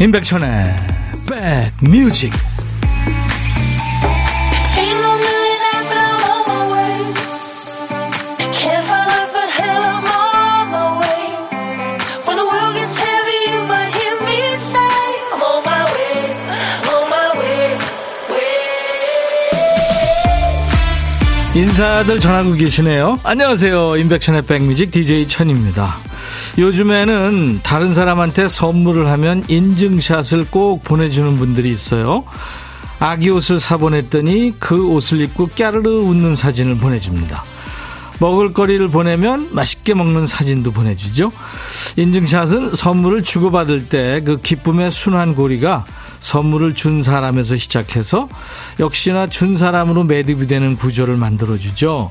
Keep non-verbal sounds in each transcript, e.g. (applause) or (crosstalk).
임백천의 백뮤직 인사들 전하고 계시네요. 안녕하세요. 임백천의 백뮤직 DJ 천입니다. 요즘에는 다른 사람한테 선물을 하면 인증샷을 꼭 보내주는 분들이 있어요. 아기 옷을 사보냈더니 그 옷을 입고 깨르르 웃는 사진을 보내줍니다. 먹을거리를 보내면 맛있게 먹는 사진도 보내주죠. 인증샷은 선물을 주고받을 때 그 기쁨의 순환 고리가 선물을 준 사람에서 시작해서 역시나 준 사람으로 매듭이 되는 구조를 만들어주죠.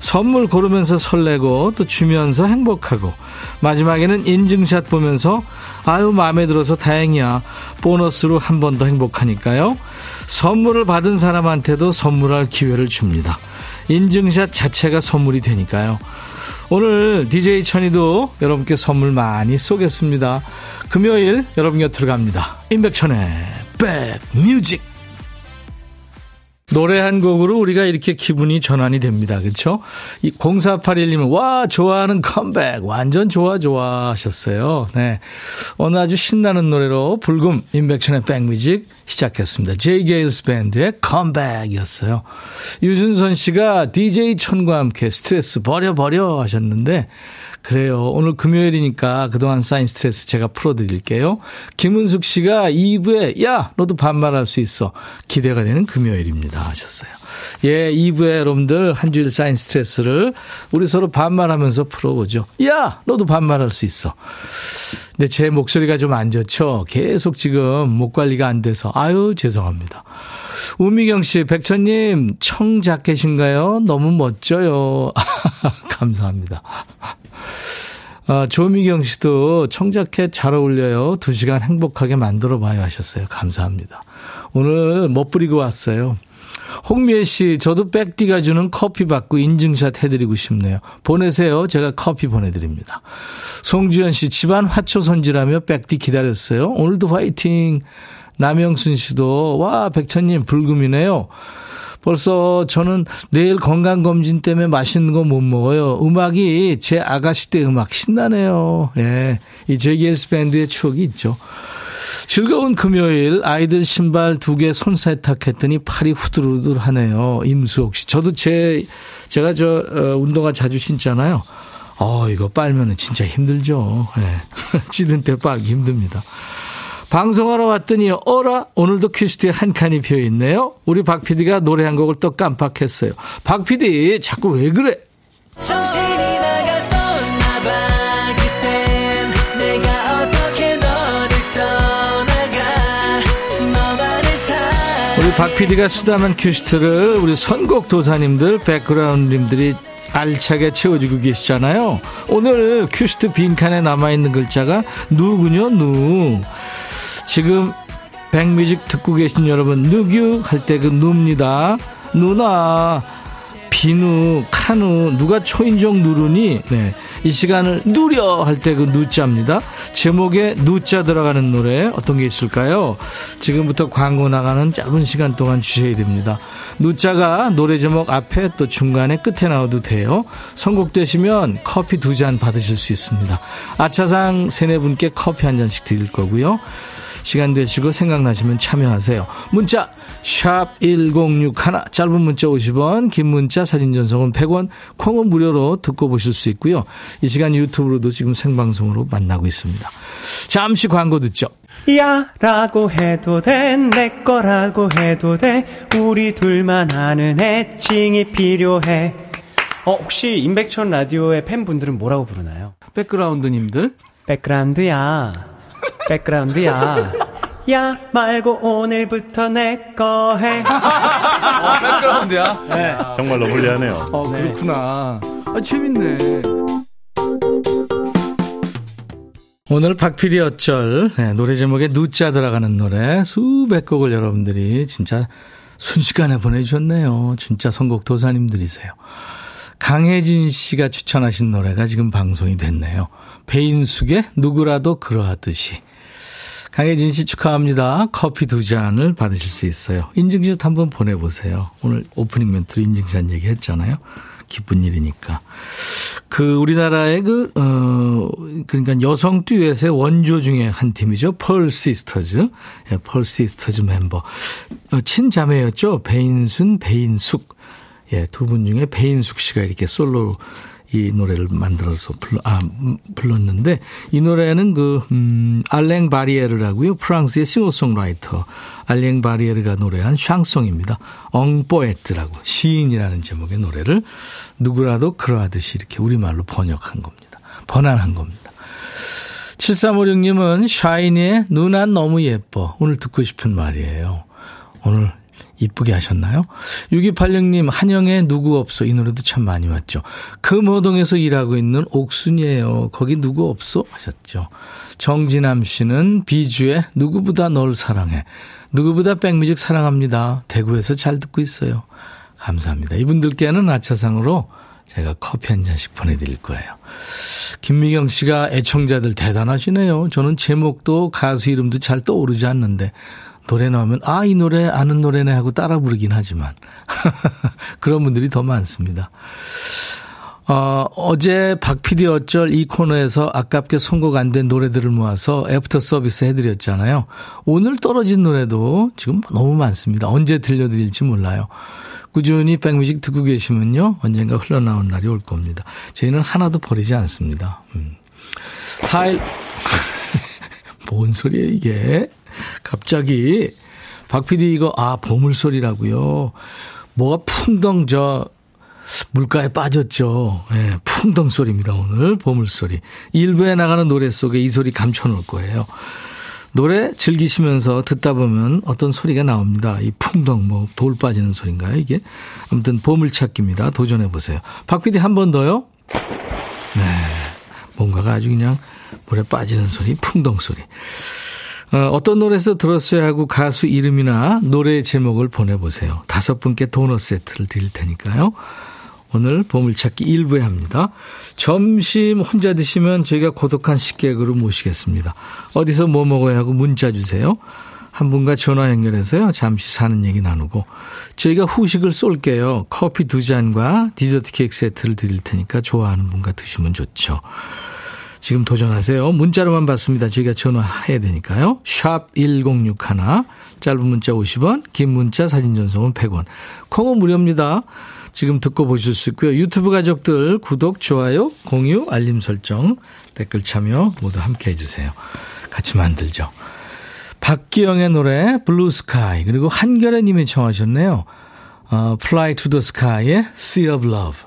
선물 고르면서 설레고 또 주면서 행복하고 마지막에는 인증샷 보면서 아유 마음에 들어서 다행이야 보너스로 한 번 더 행복하니까요. 선물을 받은 사람한테도 선물할 기회를 줍니다. 인증샷 자체가 선물이 되니까요. 오늘 DJ 천이도 여러분께 선물 많이 쏘겠습니다. 금요일 여러분 곁으로 갑니다. 임백천의 백뮤직 노래 한 곡으로 우리가 이렇게 기분이 전환이 됩니다. 그렇죠? 이 0481님은 와 좋아하는 컴백 완전 좋아 좋아 하셨어요. 네. 오늘 아주 신나는 노래로 불금 인백션의 백뮤직 시작했습니다. 제이 게일스 밴드의 컴백이었어요. 유준선 씨가 DJ 천과 함께 스트레스 버려 버려 하셨는데 그래요. 오늘 금요일이니까 그동안 쌓인 스트레스 제가 풀어드릴게요. 김은숙 씨가 2부에, 야, 너도 반말할 수 있어. 기대가 되는 금요일입니다. 하셨어요. 예, 2부에 여러분들 한 주일 쌓인 스트레스를 우리 서로 반말하면서 풀어보죠. 야, 너도 반말할 수 있어. 근데 제 목소리가 좀 안 좋죠? 계속 지금 목 관리가 안 돼서. 아유, 죄송합니다. 우미경 씨, 백천님, 청 자켓인가요? 너무 멋져요. (laughs) 감사합니다. 아, 조미경 씨도 청자켓 잘 어울려요. 두 시간 행복하게 만들어 봐요 하셨어요. 감사합니다. 오늘 멋부리고 왔어요. 홍미애 씨, 저도 백디가 주는 커피 받고 인증샷 해드리고 싶네요. 보내세요. 제가 커피 보내드립니다. 송주현 씨, 집안 화초 손질하며 백디 기다렸어요. 오늘도 화이팅. 남영순 씨도, 와, 백천님, 불금이네요. 벌써 저는 내일 건강검진 때문에 맛있는 거 못 먹어요. 음악이 제 아가씨 때 음악 신나네요. 예. 이 제기에스 밴드의 추억이 있죠. 즐거운 금요일 아이들 신발 두 개 손세탁했더니 팔이 후들후들 하네요. 임수옥 씨. 저도 제, 제가 저, 어, 운동화 자주 신잖아요. 어, 이거 빨면은 진짜 힘들죠. 예. (laughs) 찌든 때 빨기 힘듭니다. 방송하러 왔더니 어라 오늘도 퀴즈트에 한 칸이 비어 있네요. 우리 박 PD가 노래 한 곡을 또 깜빡했어요. 박 PD 자꾸 왜 그래? 우리 박 PD가 쓰다만 퀴즈트를 우리 선곡 도사님들 백그라운드님들이 알차게 채워주고 계시잖아요. 오늘 퀴즈트 빈칸에 남아있는 글자가 누군요? 누. 지금 백뮤직 듣고 계신 여러분 누규 할 때 그 누입니다. 누나 비누 카누 누가 초인종 누르니 네. 이 시간을 누려 할 때 그 누자입니다. 제목에 누자 들어가는 노래 어떤 게 있을까요? 지금부터 광고 나가는 짧은 시간 동안 주셔야 됩니다. 누자가 노래 제목 앞에 또 중간에 끝에 나와도 돼요. 선곡되시면 커피 두 잔 받으실 수 있습니다. 아차상 세네 분께 커피 한 잔씩 드릴 거고요. 시간 되시고 생각나시면 참여하세요. 문자 1061, 짧은 문자 50원, 긴 문자 사진 전송은 100원, 콩은 무료로 듣고 보실 수 있고요. 이 시간 유튜브로도 지금 생방송으로 만나고 있습니다. 잠시 광고 듣죠. 야 라고 해도 돼 내 거라고 해도 돼 우리 둘만 아는 애칭이 필요해 어 혹시 임백천 라디오의 팬분들은 뭐라고 부르나요? 백그라운드님들 백그라운드야 백그라운드야. 야 말고 오늘부터 내 거 해. 어, 백그라운드야. 네. 정말로 불리하네요. 어, 그렇구나. 아, 재밌네. 오늘 박PD 어쩔 네, 노래 제목에 누자 들어가는 노래 수백 곡을 여러분들이 진짜 순식간에 보내주셨네요. 진짜 선곡 도사님들이세요. 강혜진 씨가 추천하신 노래가 지금 방송이 됐네요. 배인숙의 누구라도 그러하듯이. 강혜진 씨 축하합니다. 커피 두 잔을 받으실 수 있어요. 인증샷 한번 보내보세요. 오늘 오프닝 멘트로 인증샷 얘기 했잖아요. 기쁜 일이니까. 그 우리나라의 그, 어, 그러니까 여성 듀엣의 원조 중에 한 팀이죠. 펄 시스터즈. 예, 펄 시스터즈 멤버. 어, 친자매였죠. 배인순, 배인숙. 예, 두 분 중에 배인숙 씨가 이렇게 솔로 이 노래를 만들어서 불러, 아, 음, 불렀는데 이 노래는 그, 음, 알랭 바리에르라고요. 프랑스의 싱어송라이터 알랭 바리에르가 노래한 샹송입니다. 엉뽀에트라고 시인이라는 제목의 노래를 누구라도 그러하듯이 이렇게 우리말로 번역한 겁니다. 번안한 겁니다. 7356님은 샤이니의 누난 너무 예뻐. 오늘 듣고 싶은 말이에요. 오늘 이쁘게 하셨나요? 6286님, 한영의 누구 없어. 이 노래도 참 많이 왔죠. 금호동에서 일하고 있는 옥순이에요. 거기 누구 없어? 하셨죠. 정진함 씨는 비주의 누구보다 널 사랑해. 누구보다 백뮤직 사랑합니다. 대구에서 잘 듣고 있어요. 감사합니다. 이분들께는 아차상으로 제가 커피 한 잔씩 보내드릴 거예요. 김미경 씨가 애청자들 대단하시네요. 저는 제목도 가수 이름도 잘 떠오르지 않는데 노래 나오면 아, 이 노래 아는 노래네 하고 따라 부르긴 하지만 (laughs) 그런 분들이 더 많습니다. 어, 어제 박 PD 어쩔 이 코너에서 아깝게 선곡 안 된 노래들을 모아서 애프터 서비스 해드렸잖아요. 오늘 떨어진 노래도 지금 너무 많습니다. 언제 들려드릴지 몰라요. 꾸준히 백뮤직 듣고 계시면요. 언젠가 흘러나온 날이 올 겁니다. 저희는 하나도 버리지 않습니다. 음. 4일, (laughs) 뭔 소리예요, 이게? 갑자기 박 PD 이거 아 보물소리라고요. 뭐가 풍덩 저 물가에 빠졌죠. 예, 풍덩 소리입니다. 오늘 보물 소리. 일부에 나가는 노래 속에 이 소리 감춰놓을 거예요. 노래 즐기시면서 듣다 보면 어떤 소리가 나옵니다. 이 풍덩 뭐 돌 빠지는 소리인가요 이게? 아무튼 보물찾기입니다. 도전해 보세요. 박 PD 한 번 더요. 네, 뭔가가 아주 그냥 물에 빠지는 소리, 풍덩 소리. 어, 어떤 노래에서 들었어야 하고 가수 이름이나 노래 제목을 보내보세요. 다섯 분께 도넛 세트를 드릴 테니까요. 오늘 보물찾기 일부에 합니다. 점심 혼자 드시면 저희가 고독한 식객으로 모시겠습니다. 어디서 뭐 먹어야 하고 문자 주세요. 한 분과 전화 연결해서요. 잠시 사는 얘기 나누고 저희가 후식을 쏠게요. 커피 두 잔과 디저트 케이크 세트를 드릴 테니까 좋아하는 분과 드시면 좋죠. 지금 도전하세요. 문자로만 받습니다. 저희가 전화해야 되니까요. 샵 1061, 짧은 문자 50원, 긴 문자 사진 전송은 100원. 콩은 무료입니다. 지금 듣고 보실 수 있고요. 유튜브 가족들 구독, 좋아요, 공유, 알림 설정, 댓글 참여 모두 함께 해주세요. 같이 만들죠. 박기영의 노래 Blue Sky 그리고 한결의 님이 청하셨네요. 어, Fly to the Sky의 Sea of Love.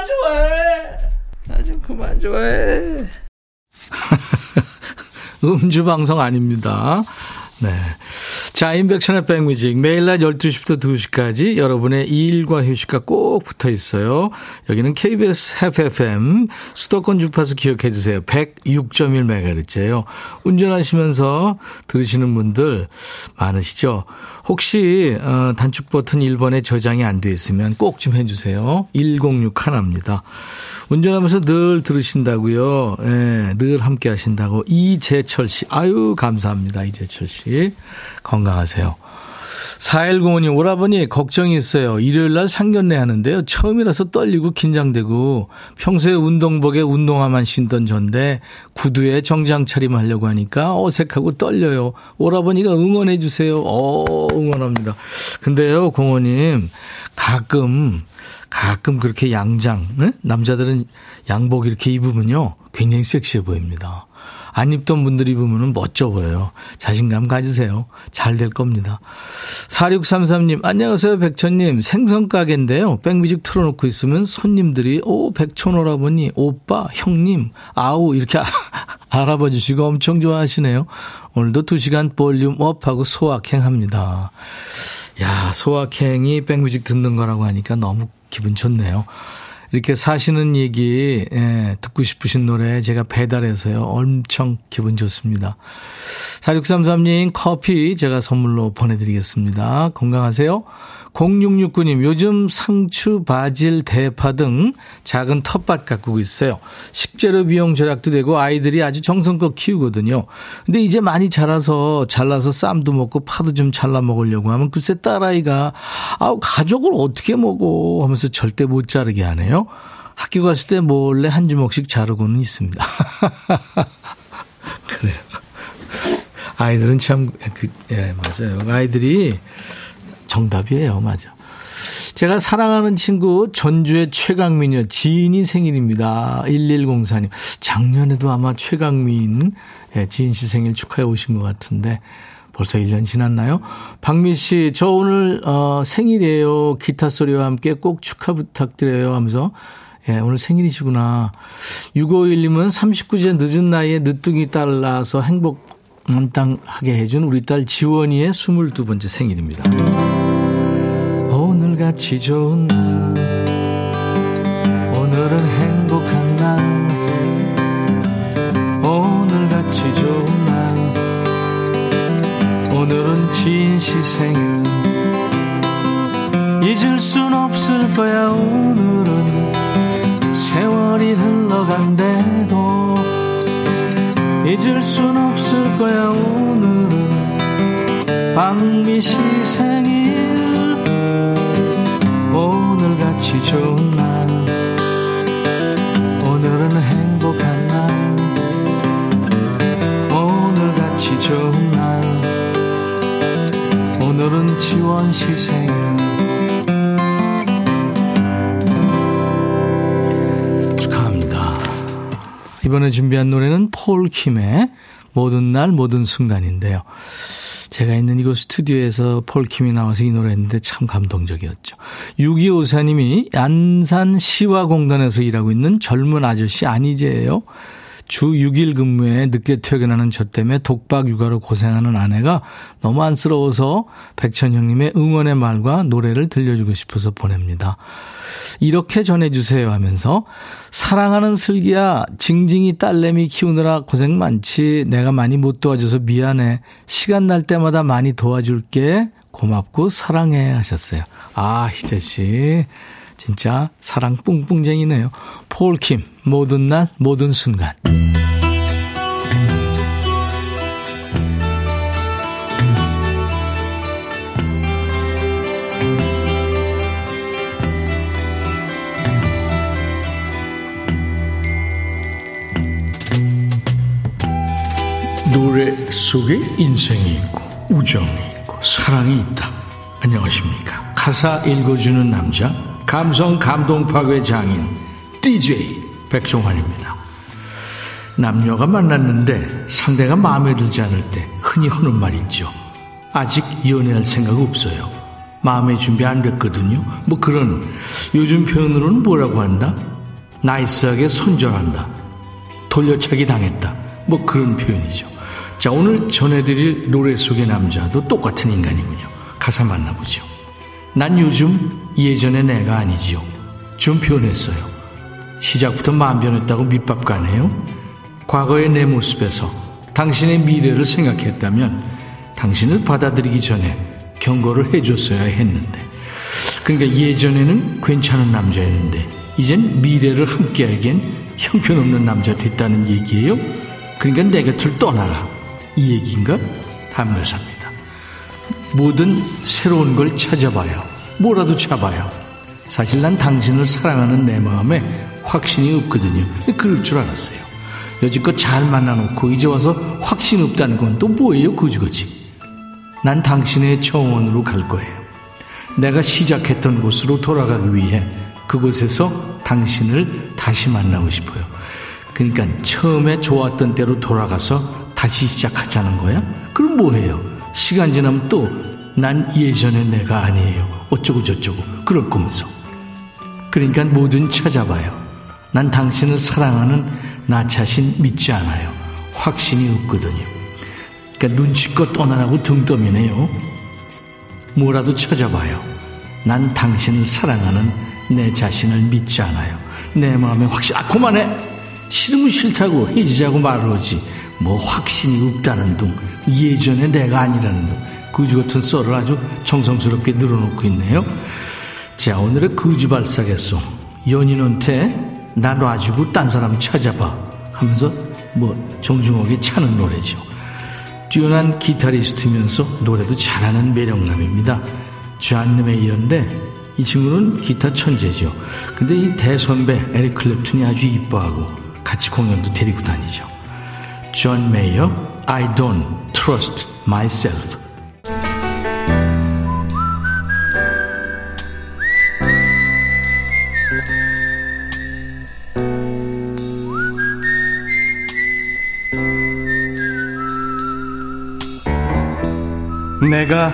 그만 좋아해. 나 좀 그만 좋아해. (laughs) 음주 방송 아닙니다. 네. 자, 인백천의 백뮤직. 매일 낮 12시부터 2시까지 여러분의 일과 휴식과 꼭 붙어 있어요. 여기는 KBS FFM 수도권 주파수 기억해 주세요. 106.1MHz예요. 운전하시면서 들으시는 분들 많으시죠? 혹시 어, 단축 버튼 1번에 저장이 안 돼 있으면 꼭 좀 해 주세요. 106 하나입니다. 운전하면서 늘 들으신다고요. 예, 늘 함께 하신다고. 이재철 씨. 아유, 감사합니다. 이재철 씨. 건강하세요. 4105님, 오라버니, 걱정이 있어요. 일요일 날 상견례 하는데요. 처음이라서 떨리고 긴장되고, 평소에 운동복에 운동화만 신던 전데, 구두에 정장 차림하려고 하니까 어색하고 떨려요. 오라버니가 응원해주세요. 어, 응원합니다. 근데요, 공호님, 가끔, 가끔 그렇게 양장, 네? 남자들은 양복 이렇게 입으면요, 굉장히 섹시해 보입니다. 안 입던 분들이 입으면 멋져 보여요. 자신감 가지세요. 잘 될 겁니다. 4633님, 안녕하세요, 백천님. 생선가게인데요. 백뮤직 틀어놓고 있으면 손님들이, 오, 백천 오라버니, 오빠, 형님, 아우, 이렇게 (laughs) 알아봐 주시고 엄청 좋아하시네요. 오늘도 2시간 볼륨 업하고 소확행 합니다. 야, 소확행이 백뮤직 듣는 거라고 하니까 너무 기분 좋네요. 이렇게 사시는 얘기 예, 듣고 싶으신 노래 제가 배달해서요. 엄청 기분 좋습니다. 4633님 커피 제가 선물로 보내드리겠습니다. 건강하세요. 0669님, 요즘 상추, 바질, 대파 등 작은 텃밭 가꾸고 있어요. 식재료 비용 절약도 되고 아이들이 아주 정성껏 키우거든요. 근데 이제 많이 자라서 잘라서 쌈도 먹고 파도 좀 잘라 먹으려고 하면 글쎄 딸아이가 아우 가족을 어떻게 먹어 하면서 절대 못 자르게 하네요. 학교 갔을 때 몰래 한 주먹씩 자르고는 있습니다. (laughs) 그래요. 아이들은 참, 그, 예, 맞아요. 아이들이 정답이에요. 맞아. 제가 사랑하는 친구 전주의 최강민이요. 지인이 생일입니다. 1104님. 작년에도 아마 최강민 예, 지인 씨 생일 축하해 오신 것 같은데 벌써 1년 지났나요? 박민 씨, 저 오늘 어, 생일이에요. 기타 소리와 함께 꼭 축하 부탁드려요 하면서 예, 오늘 생일이시구나. 6511님은 39세 늦은 나이에 늦둥이 딸 낳아서 행복 만땅하게 해준 우리 딸 지원이의 22번째 생일입니다. 오늘같이 좋은 날. 오늘은 행복한 날. 오늘같이 좋은 날. 오늘은 진시 생일 잊을 순 없을 거야 오늘은. 세월이 흘러간대도 잊을 순 없을 거야 오늘은. 박미시 생일 오늘같이 좋은 날 오늘은 행복한 날 오늘같이 좋은 날 오늘은 지원 시 생일 축하합니다. 이번에 준비한 노래는 폴킴의 모든 날 모든 순간인데요. 제가 있는 이곳 스튜디오에서 폴킴이 나와서 이 노래 했는데 참 감동적이었죠. 6254님이 안산 시화공단에서 일하고 있는 젊은 아저씨 안희재예요. 주 6일 근무에 늦게 퇴근하는 저 때문에 독박 육아로 고생하는 아내가 너무 안쓰러워서 백천 형님의 응원의 말과 노래를 들려주고 싶어서 보냅니다. 이렇게 전해주세요 하면서 사랑하는 슬기야 징징이 딸내미 키우느라 고생 많지 내가 많이 못 도와줘서 미안해 시간 날 때마다 많이 도와줄게 고맙고 사랑해 하셨어요. 아 희재 씨 진짜 사랑 뿡뿡쟁이네요. 폴킴 모든 날 모든 순간 노래 속에 인생이 있고 우정이 있고 사랑이 있다. 안녕하십니까. 가사 읽어주는 남자 감성 감동 파괴 장인 DJ 백종환입니다. 남녀가 만났는데 상대가 마음에 들지 않을 때 흔히 하는 말 있죠. 아직 연애할 생각 없어요. 마음의 준비 안 됐거든요. 뭐 그런 요즘 표현으로는 뭐라고 한다? 나이스하게 손절한다. 돌려차기 당했다. 뭐 그런 표현이죠. 자, 오늘 전해드릴 노래 속의 남자도 똑같은 인간이군요. 가사 만나보죠. 난 요즘 예전의 내가 아니지요. 좀 변했어요. 시작부터 마음 변했다고 밑밥 가네요. 과거의 내 모습에서 당신의 미래를 생각했다면 당신을 받아들이기 전에 경고를 해줬어야 했는데. 그러니까 예전에는 괜찮은 남자였는데 이젠 미래를 함께하기엔 형편없는 남자 됐다는 얘기예요. 그러니까 내 곁을 떠나라. 이 얘기인가? 담가삽니다. 뭐든 새로운 걸 찾아봐요. 뭐라도 잡아요. 사실 난 당신을 사랑하는 내 마음에 확신이 없거든요. 그럴 줄 알았어요. 여지껏 잘 만나놓고 이제 와서 확신 없다는 건 또 뭐예요, 그지그지. 난 당신의 정원으로 갈 거예요. 내가 시작했던 곳으로 돌아가기 위해 그곳에서 당신을 다시 만나고 싶어요. 그러니까 처음에 좋았던 때로 돌아가서 다시 시작하자는 거야? 그럼 뭐해요? 시간 지나면 또 난 예전의 내가 아니에요. 어쩌고 저쩌고 그럴 거면서. 그러니까 뭐든 찾아봐요. 난 당신을 사랑하는 나 자신 믿지 않아요. 확신이 없거든요. 그러니까 눈치껏 떠나라고 등 떠미네요. 뭐라도 찾아봐요. 난 당신을 사랑하는 내 자신을 믿지 않아요. 내 마음에 확신, 아, 그만해! 싫으면 싫다고 해지자고 말을 하지. 뭐 확신이 없다는 둥, 예전에 내가 아니라는 둥, 거지 같은 썰을 아주 정성스럽게 늘어놓고 있네요. 자, 오늘의 거지발사겠소. 연인한테 나 놔주고 딴 사람 찾아봐 하면서 뭐 정중하게 차는 노래죠. 뛰어난 기타리스트면서 노래도 잘하는 매력남입니다. 존 메이어인데 이 친구는 기타 천재죠. 근데 이 대선배 에릭 클랩튼이 아주 이뻐하고 같이 공연도 데리고 다니죠. 존 메이어, I don't trust myself. 내가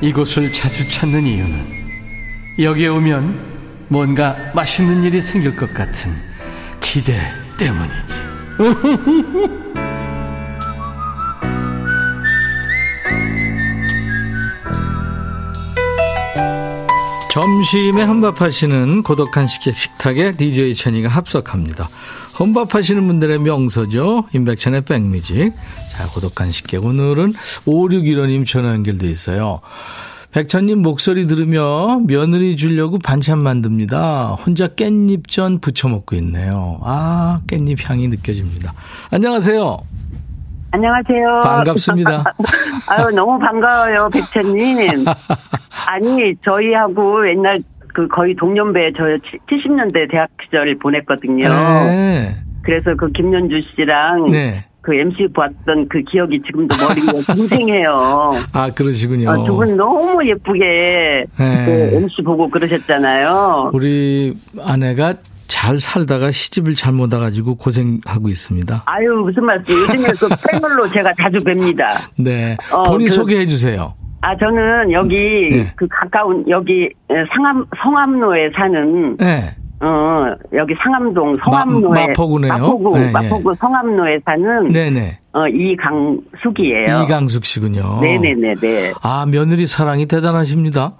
이곳을 자주 찾는 이유는 여기에 오면 뭔가 맛있는 일이 생길 것 같은 기대 때문이지. (laughs) 점심에 혼밥하시는 고독한 식객 식탁에 DJ 천이가 합석합니다. 혼밥하시는 분들의 명소죠. 임백천의 백뮤직. 자, 고독한 식객. 오늘은 5615님 전화 연결돼 있어요. 백천님 목소리 들으며 며느리 주려고 반찬 만듭니다. 혼자 깻잎전 부쳐 먹고 있네요. 아, 깻잎 향이 느껴집니다. 안녕하세요. 안녕하세요. 반갑습니다. (laughs) 아유, 너무 반가워요, 백천님. (laughs) 아니, 저희하고 옛날 그 거의 동년배 저 70년대 대학 시절을 보냈거든요. 네. 그래서 그 김연주 씨랑 네. 그 MC 봤던 그 기억이 지금도 머리에 생생해요. (laughs) 아, 그러시군요. 어, 두분 너무 예쁘게 네. 그 MC 보고 그러셨잖아요. 우리 아내가 잘 살다가 시집을 잘못 와가지고 고생하고 있습니다. 아유, 무슨 말씀. 요즘에 그 (laughs) 패널로 제가 자주 뵙니다. 네. 어, 본인 그- 소개해 주세요. 아, 저는 여기 네. 그 가까운 여기 상암 성암로에 사는 네. 어 여기 상암동 성암로에 마- 마포구네요. 마포구 네, 네. 마포구 성암로에 사는 네네. 어 이강숙이에요. 이강숙 씨군요. 네네네네. 아, 며느리 사랑이 대단하십니다.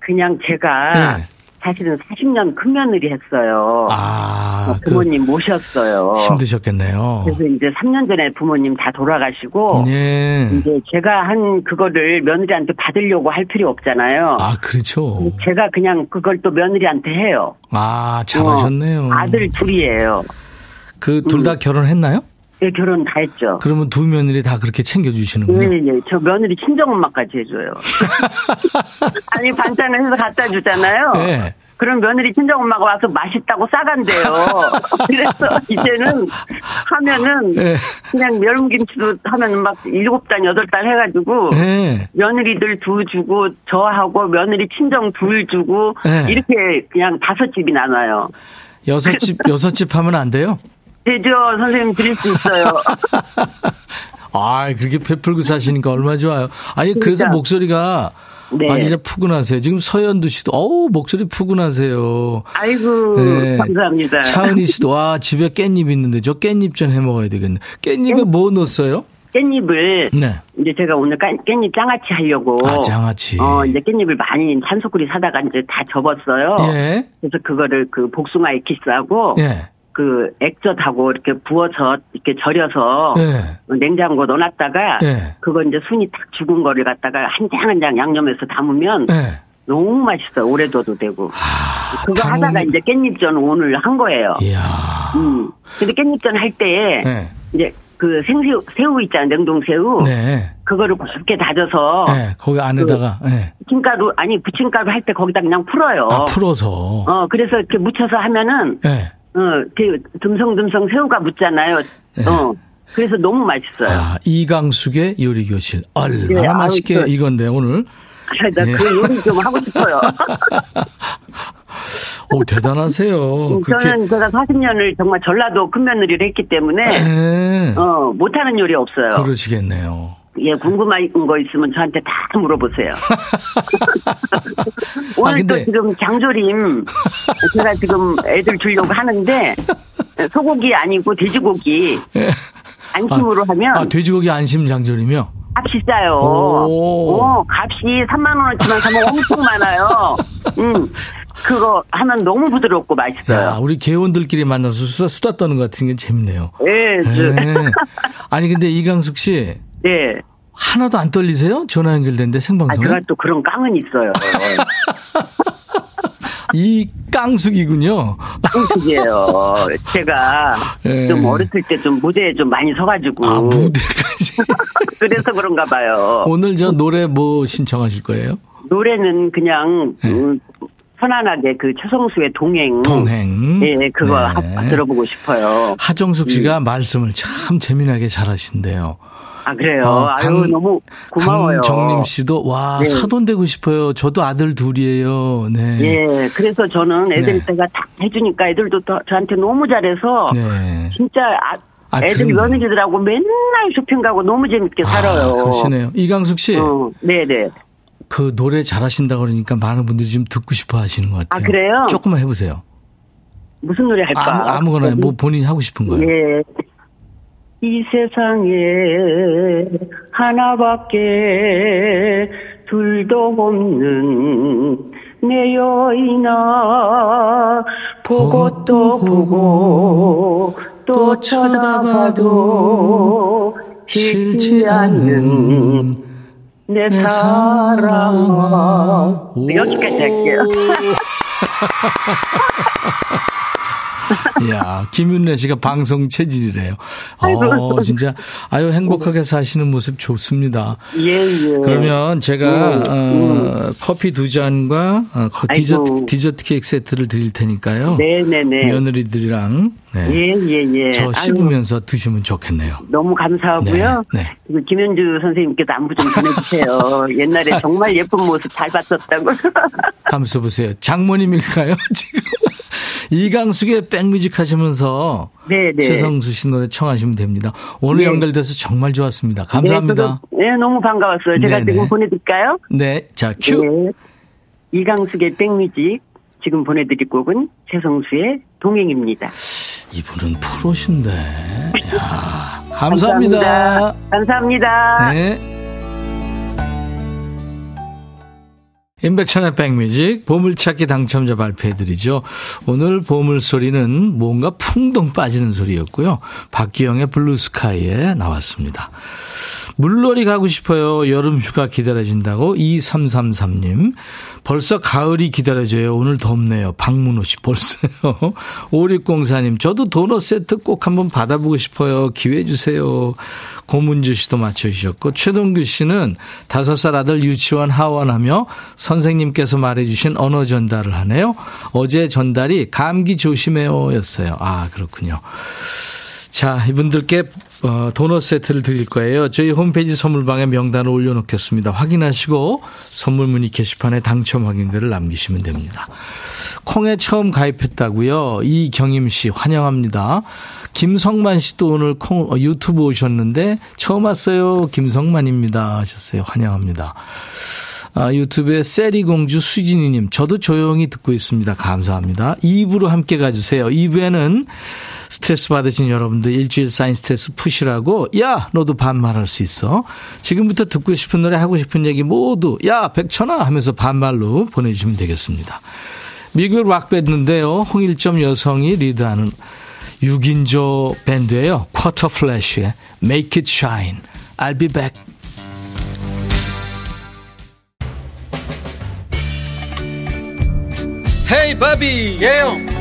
그냥 제가 네. 사실은 40년 큰 며느리 했어요. 아, 어, 그 부모님 모셨어요. 힘드셨겠네요. 그래서 이제 3년 전에 부모님 다 돌아가시고 네. 이제 제가 한 그거를 며느리한테 받으려고 할 필요 없잖아요. 아, 그렇죠. 제가 그냥 그걸 또 며느리한테 해요. 아, 잘하셨네요. 어, 아들 둘이에요. 그 둘다 결혼했나요? 예, 결혼 다 했죠. 그러면 두 며느리 다 그렇게 챙겨주시는군요. 예, 예. 저 며느리 친정엄마까지 해줘요. (laughs) 아니, 반찬을 해서 갖다 주잖아요. 네. 그럼 며느리 친정엄마가 와서 맛있다고 싸간대요. (laughs) 그래서 이제는 하면은 네. 그냥 멸무김치도 하면은 막 일곱 단, 여덟 단 해가지고 네. 며느리들 둘 주고 저하고 며느리 친정 둘 주고 네. 이렇게 그냥 다섯 집이 나눠요. 여섯 집, 여섯 집 하면 안 돼요? 되죠, 선생님 드릴 수 있어요. (laughs) 아, 그렇게 베풀고 사시니까 얼마나 좋아요. 아니, 그래서 진짜. 목소리가 네. 아, 진짜 푸근하세요. 지금 서현두 씨도, 어우, 목소리 푸근하세요. 아이고 네. 감사합니다. 차은희 씨도, 와, 집에 깻잎 있는데 저 깻잎 전 해 먹어야 되겠네. 깻잎에 뭐 넣었어요? 깻잎을 네. 이제 제가 오늘 깻, 깻잎 장아찌 하려고 아, 장아찌. 어 이제 깻잎을 많이 한 소쿠리 사다가 이제 다 접었어요. 예. 그래서 그거를 그 복숭아 에키스하고 예. 그 액젓하고 이렇게 부어서 이렇게 절여서 예. 냉장고 넣어놨다가 예. 그거 이제 순이 딱 죽은 거를 갖다가 한 장 한장 양념해서 담으면 예. 너무 맛있어요. 오래 둬도 되고. 그거 담으면- 하다가 이제 깻잎전 오늘 한 거예요. 이야. 음. 근데 깻잎전 할때 예. 이제 그 생새우 새우 있잖아요. 냉동 새우. 네. 그거를 곱게 다져서 예. 거기 안에다가, 예. 부침가루 아니 부침가루 할 때 거기다 그냥 풀어요. 아, 풀어서. 어 그래서 이렇게 묻혀서 하면은 예. 어 이렇게 듬성듬성 새우가 묻잖아요. 어 그래서 너무 맛있어요. 네. 아, 이강숙의 요리교실. 얼마나 네, 아유, 맛있게 그- 익었네, 오늘. 예. 나그 요리 좀 하고 싶어요. (laughs) 오, 대단하세요. 그렇게. 저는 제가 40년을 정말 전라도 큰며느리를 했기 때문에 네. 어, 못하는 요리 없어요. 그러시겠네요. 예, 궁금한 거 있으면 저한테 다 물어보세요. 오늘 (laughs) 아, 근데- 또 지금 장조림 제가 지금 애들 주려고 하는데 소고기 아니고 돼지고기 안심으로 하면 아, 돼지고기 안심 장조림이요? 값이 싸요. 오. 어, 값이 3만 원어치만 사면 엄청 많아요. 음, 그거 하면 너무 부드럽고 야, 맛있어요. 우리 개원들끼리 만나서 수다, 수다 떠는 것 같은 게 재밌네요. 예, 저- 네. 아니, 근데 이강숙 씨, 네. 하나도 안 떨리세요? 전화 연결됐는데 아, 생방송에? 제가 또 그런 깡은 있어요. 이 깡숙이군요. 깡숙이에요. 제가 예. 좀 어렸을 때 좀 무대에 좀 많이 서가지고. 아, 무대까지. (laughs) 그래서 그런가 봐요. 오늘 저 노래 뭐 신청하실 거예요? 노래는 그냥, 네. 음, 편안하게 그 최성수의 동행. 동행. 예, 그거 네. 하- 들어보고 싶어요. 하정숙 씨가 말씀을 참 재미나게 잘하신대요. 아, 그래요? 어, 아유, 강- 너무 고마워요. 강정림 씨도 와 네. 사돈 되고 싶어요. 저도 아들 둘이에요. 네. 예, 그래서 저는 애들 네. 때가 다 해주니까 애들도 더 저한테 너무 잘해서 네. 진짜 아, 아, 애들. 며느리들하고 맨날 쇼핑 가고 너무 재밌게 살아요. 아, 그러시네요. 이강숙 씨, 어, 네네. 그 노래 잘하신다고 그러니까 많은 분들이 지금 듣고 싶어 하시는 것 같아요. 아, 그래요? 조금만 해보세요. 무슨 노래 할까? 아무, 아무거나 뭐 본인이 하고 싶은 거예요. 예. 이 세상에 하나밖에 둘도 없는 내 여인아 보고 또 보고 또 쳐다봐도 싫지 않는 내 내 사랑아 오. 여기까지 할게요. 이야, 김윤래 씨가 방송 체질이래요. 어, 진짜, 아유, 행복하게 사시는 모습 좋습니다. 예, 예. 그러면 제가, 음, 어, 커피 두 잔과 어, 거- 디저트, 아이고. 디저트 케이크 세트를 드릴 테니까요. 네 네 네. 며느리들이랑, 네. 예, 예, 예. 저 아유, 씹으면서 드시면 좋겠네요. 너무 감사하고요. 네, 네. 그리고 김현주 선생님께도 안부 좀 전해주세요. (laughs) 옛날에 정말 예쁜 모습 잘 봤었다고. 감수 보세요. 장모님일까요, 지금? 이강숙의 백뮤직 하시면서 네, 네. 최성수 씨 노래 청하시면 됩니다. 오늘 네. 연결돼서 정말 좋았습니다. 감사합니다. 네, 저도- 네, 너무 반가웠어요. 제가 네네. 지금 보내드릴까요? 네, 자, 큐. 네. 이강숙의 백뮤직. 지금 보내드릴 곡은 최성수의 동행입니다. 이분은 프로신데. 야, (laughs) 감사합니다. 감사합니다. 네. 임백천의 백뮤직 보물찾기 당첨자 발표해드리죠. 오늘 보물소리는 뭔가 풍덩 빠지는 소리였고요. 박기영의 블루스카이에 나왔습니다. 물놀이 가고 싶어요. 여름 휴가 기다려진다고 2333님. 벌써 가을이 기다려져요. 오늘 덥네요. 박문호 씨 벌써요. (laughs) 5604님. 저도 도넛 세트 꼭 한번 받아보고 싶어요. 기회 주세요. 고문주 씨도 맞춰주셨고 최동규 씨는 다섯 살 아들 유치원 하원하며 선생님께서 말해주신 언어 전달을 하네요. 어제 전달이 감기 조심해요 였어요. 아 그렇군요. 자, 이분들께 어, 도넛 세트를 드릴 거예요. 저희 홈페이지 선물방에 명단을 올려놓겠습니다. 확인하시고 선물 문의 게시판에 당첨 확인글을 남기시면 됩니다. 콩에 처음 가입했다고요. 이경임 씨 환영합니다. 김성만 씨도 오늘 콩 어, 유튜브 오셨는데 처음 왔어요. 김성만입니다 하셨어요. 환영합니다. 아, 유튜브에 세리공주 수진이님, 저도 조용히 듣고 있습니다. 감사합니다. 2부로 함께 가주세요. 2부에는 스트레스 받으신 여러분들 일주일 쌓인 스트레스 푸시라고, 야, 너도 반말할 수 있어. 지금부터 듣고 싶은 노래, 하고 싶은 얘기 모두, 야, 백천아! 하면서 반말로 보내주시면 되겠습니다. 미국 락밴드인데요. 홍일점 여성이 리드하는 6인조 밴드예요. 쿼터 플래시의 Make It Shine. I'll be back. 헤이 바비 예영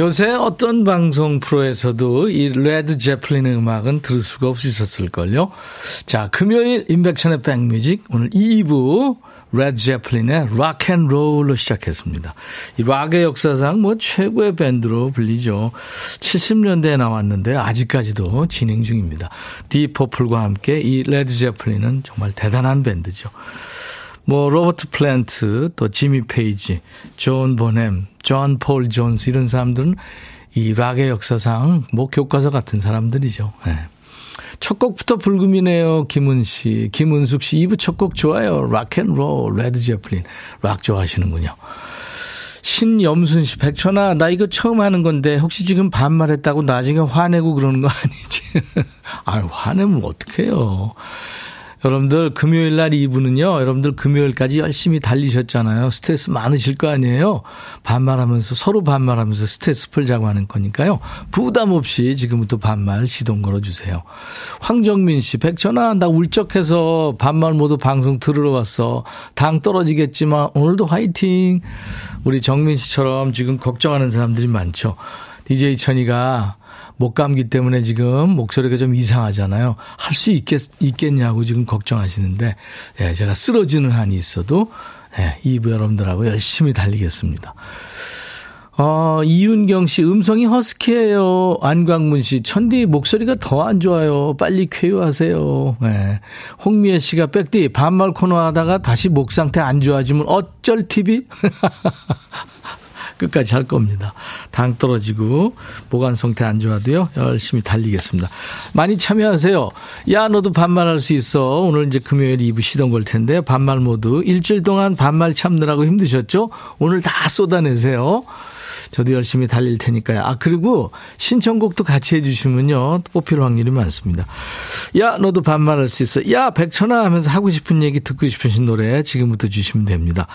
요새 어떤 방송 프로에서도 이 레드 제플린의 음악은 들을 수가 없으셨을걸요. 자, 금요일 임백천의 백뮤직 오늘 2부 레드 제플린의 락앤롤로 시작했습니다. 이 락의 역사상 뭐 최고의 밴드로 불리죠. 70년대에 나왔는데 아직까지도 진행 중입니다. 딥 퍼플과 함께 이 레드 제플린은 정말 대단한 밴드죠. 뭐 로버트 플랜트, 또 지미 페이지, 존 보넴, 존 폴 존스 이런 사람들은 이 락의 역사상 뭐 교과서 같은 사람들이죠. 네. 첫 곡부터 불금이네요. 김은 씨, 김은숙 씨 2부 첫 곡 좋아요. 락앤롤, 레드 제플린. 락 좋아하시는군요. 신염순 씨, 백천아, 나 이거 처음 하는 건데, 혹시 지금 반말했다고 나중에 화내고 그러는 거 아니지? (laughs) 아 화내면 어떡해요. 여러분들 금요일 날 2부는요. 여러분들 금요일까지 열심히 달리셨잖아요. 스트레스 많으실 거 아니에요. 반말하면서 서로 반말하면서 스트레스 풀자고 하는 거니까요. 부담 없이 지금부터 반말 시동 걸어 주세요. 황정민 씨, 백천아 나 울적해서 반말 모두 방송 들으러 왔어. 당 떨어지겠지만 오늘도 화이팅. 우리 정민 씨처럼 지금 걱정하는 사람들이 많죠. DJ 천이가 목 감기 때문에 지금 목소리가 좀 이상하잖아요. 할 수 있겠, 있겠냐고 지금 걱정하시는데, 예, 제가 쓰러지는 한이 있어도, 예, 2부 여러분들하고 열심히 달리겠습니다. 어, 이윤경 씨, 음성이 허스키해요. 안광문 씨, 천디 목소리가 더 안 좋아요. 빨리 쾌유하세요. 네. 홍미애 씨가 백디, 반말 코너 하다가 다시 목 상태 안 좋아지면 어쩔 TV? (laughs) 끝까지 할 겁니다. 당 떨어지고 보관 상태 안 좋아도요. 열심히 달리겠습니다. 많이 참여하세요. 야 너도 반말할 수 있어. 오늘 이제 금요일 2부 시동 걸 텐데 반말 모두 일주일 동안 반말 참느라고 힘드셨죠? 오늘 다 쏟아내세요. 저도 열심히 달릴 테니까요. 아, 그리고 신청곡도 같이 해주시면요. 뽑힐 확률이 많습니다. 야, 너도 반말할 수 있어. 야, 백천아 하면서 하고 싶은 얘기 듣고 싶으신 노래 지금부터 주시면 됩니다.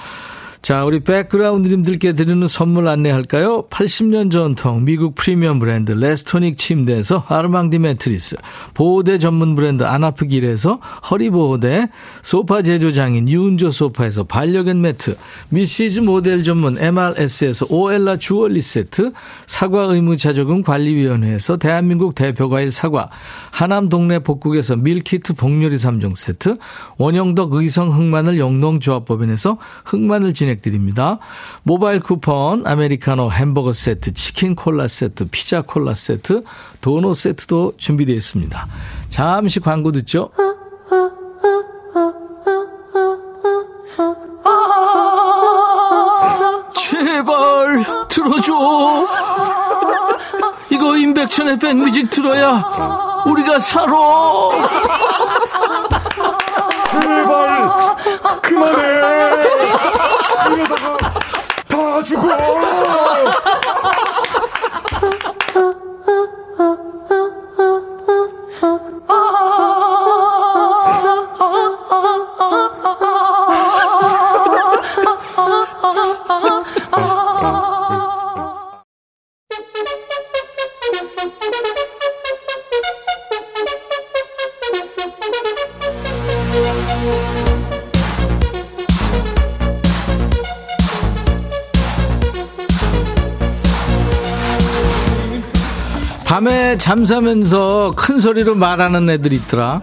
자, 우리 백그라운드님들께 드리는 선물 안내할까요? 80년 전통 미국 프리미엄 브랜드 레스토닉 침대에서 아르망디 매트리스, 보호대 전문 브랜드 아나프길에서 허리보호대, 소파 제조장인 유운조 소파에서 반려견 매트, 미시즈 모델 전문 MRS에서 오엘라 주얼리 세트, 사과 의무자조금 관리위원회에서 대한민국 대표과일 사과, 하남 동네 복국에서 밀키트 복요리 3종 세트, 원형덕 의성 흑마늘 영농조합법인에서 흑마늘 진행 드립니다. 모바일 쿠폰, 아메리카노 햄버거 세트, 치킨 콜라 세트, 피자 콜라 세트, 도넛 세트도 준비되어 있습니다. 잠시 광고 듣죠. 제발 들어줘. 이거 임백천의 백뮤직 들어야 우리가 살아. 제발 그만해 이러다가 다 죽어 밤에 잠자면서 큰 소리로 말하는 애들 있더라.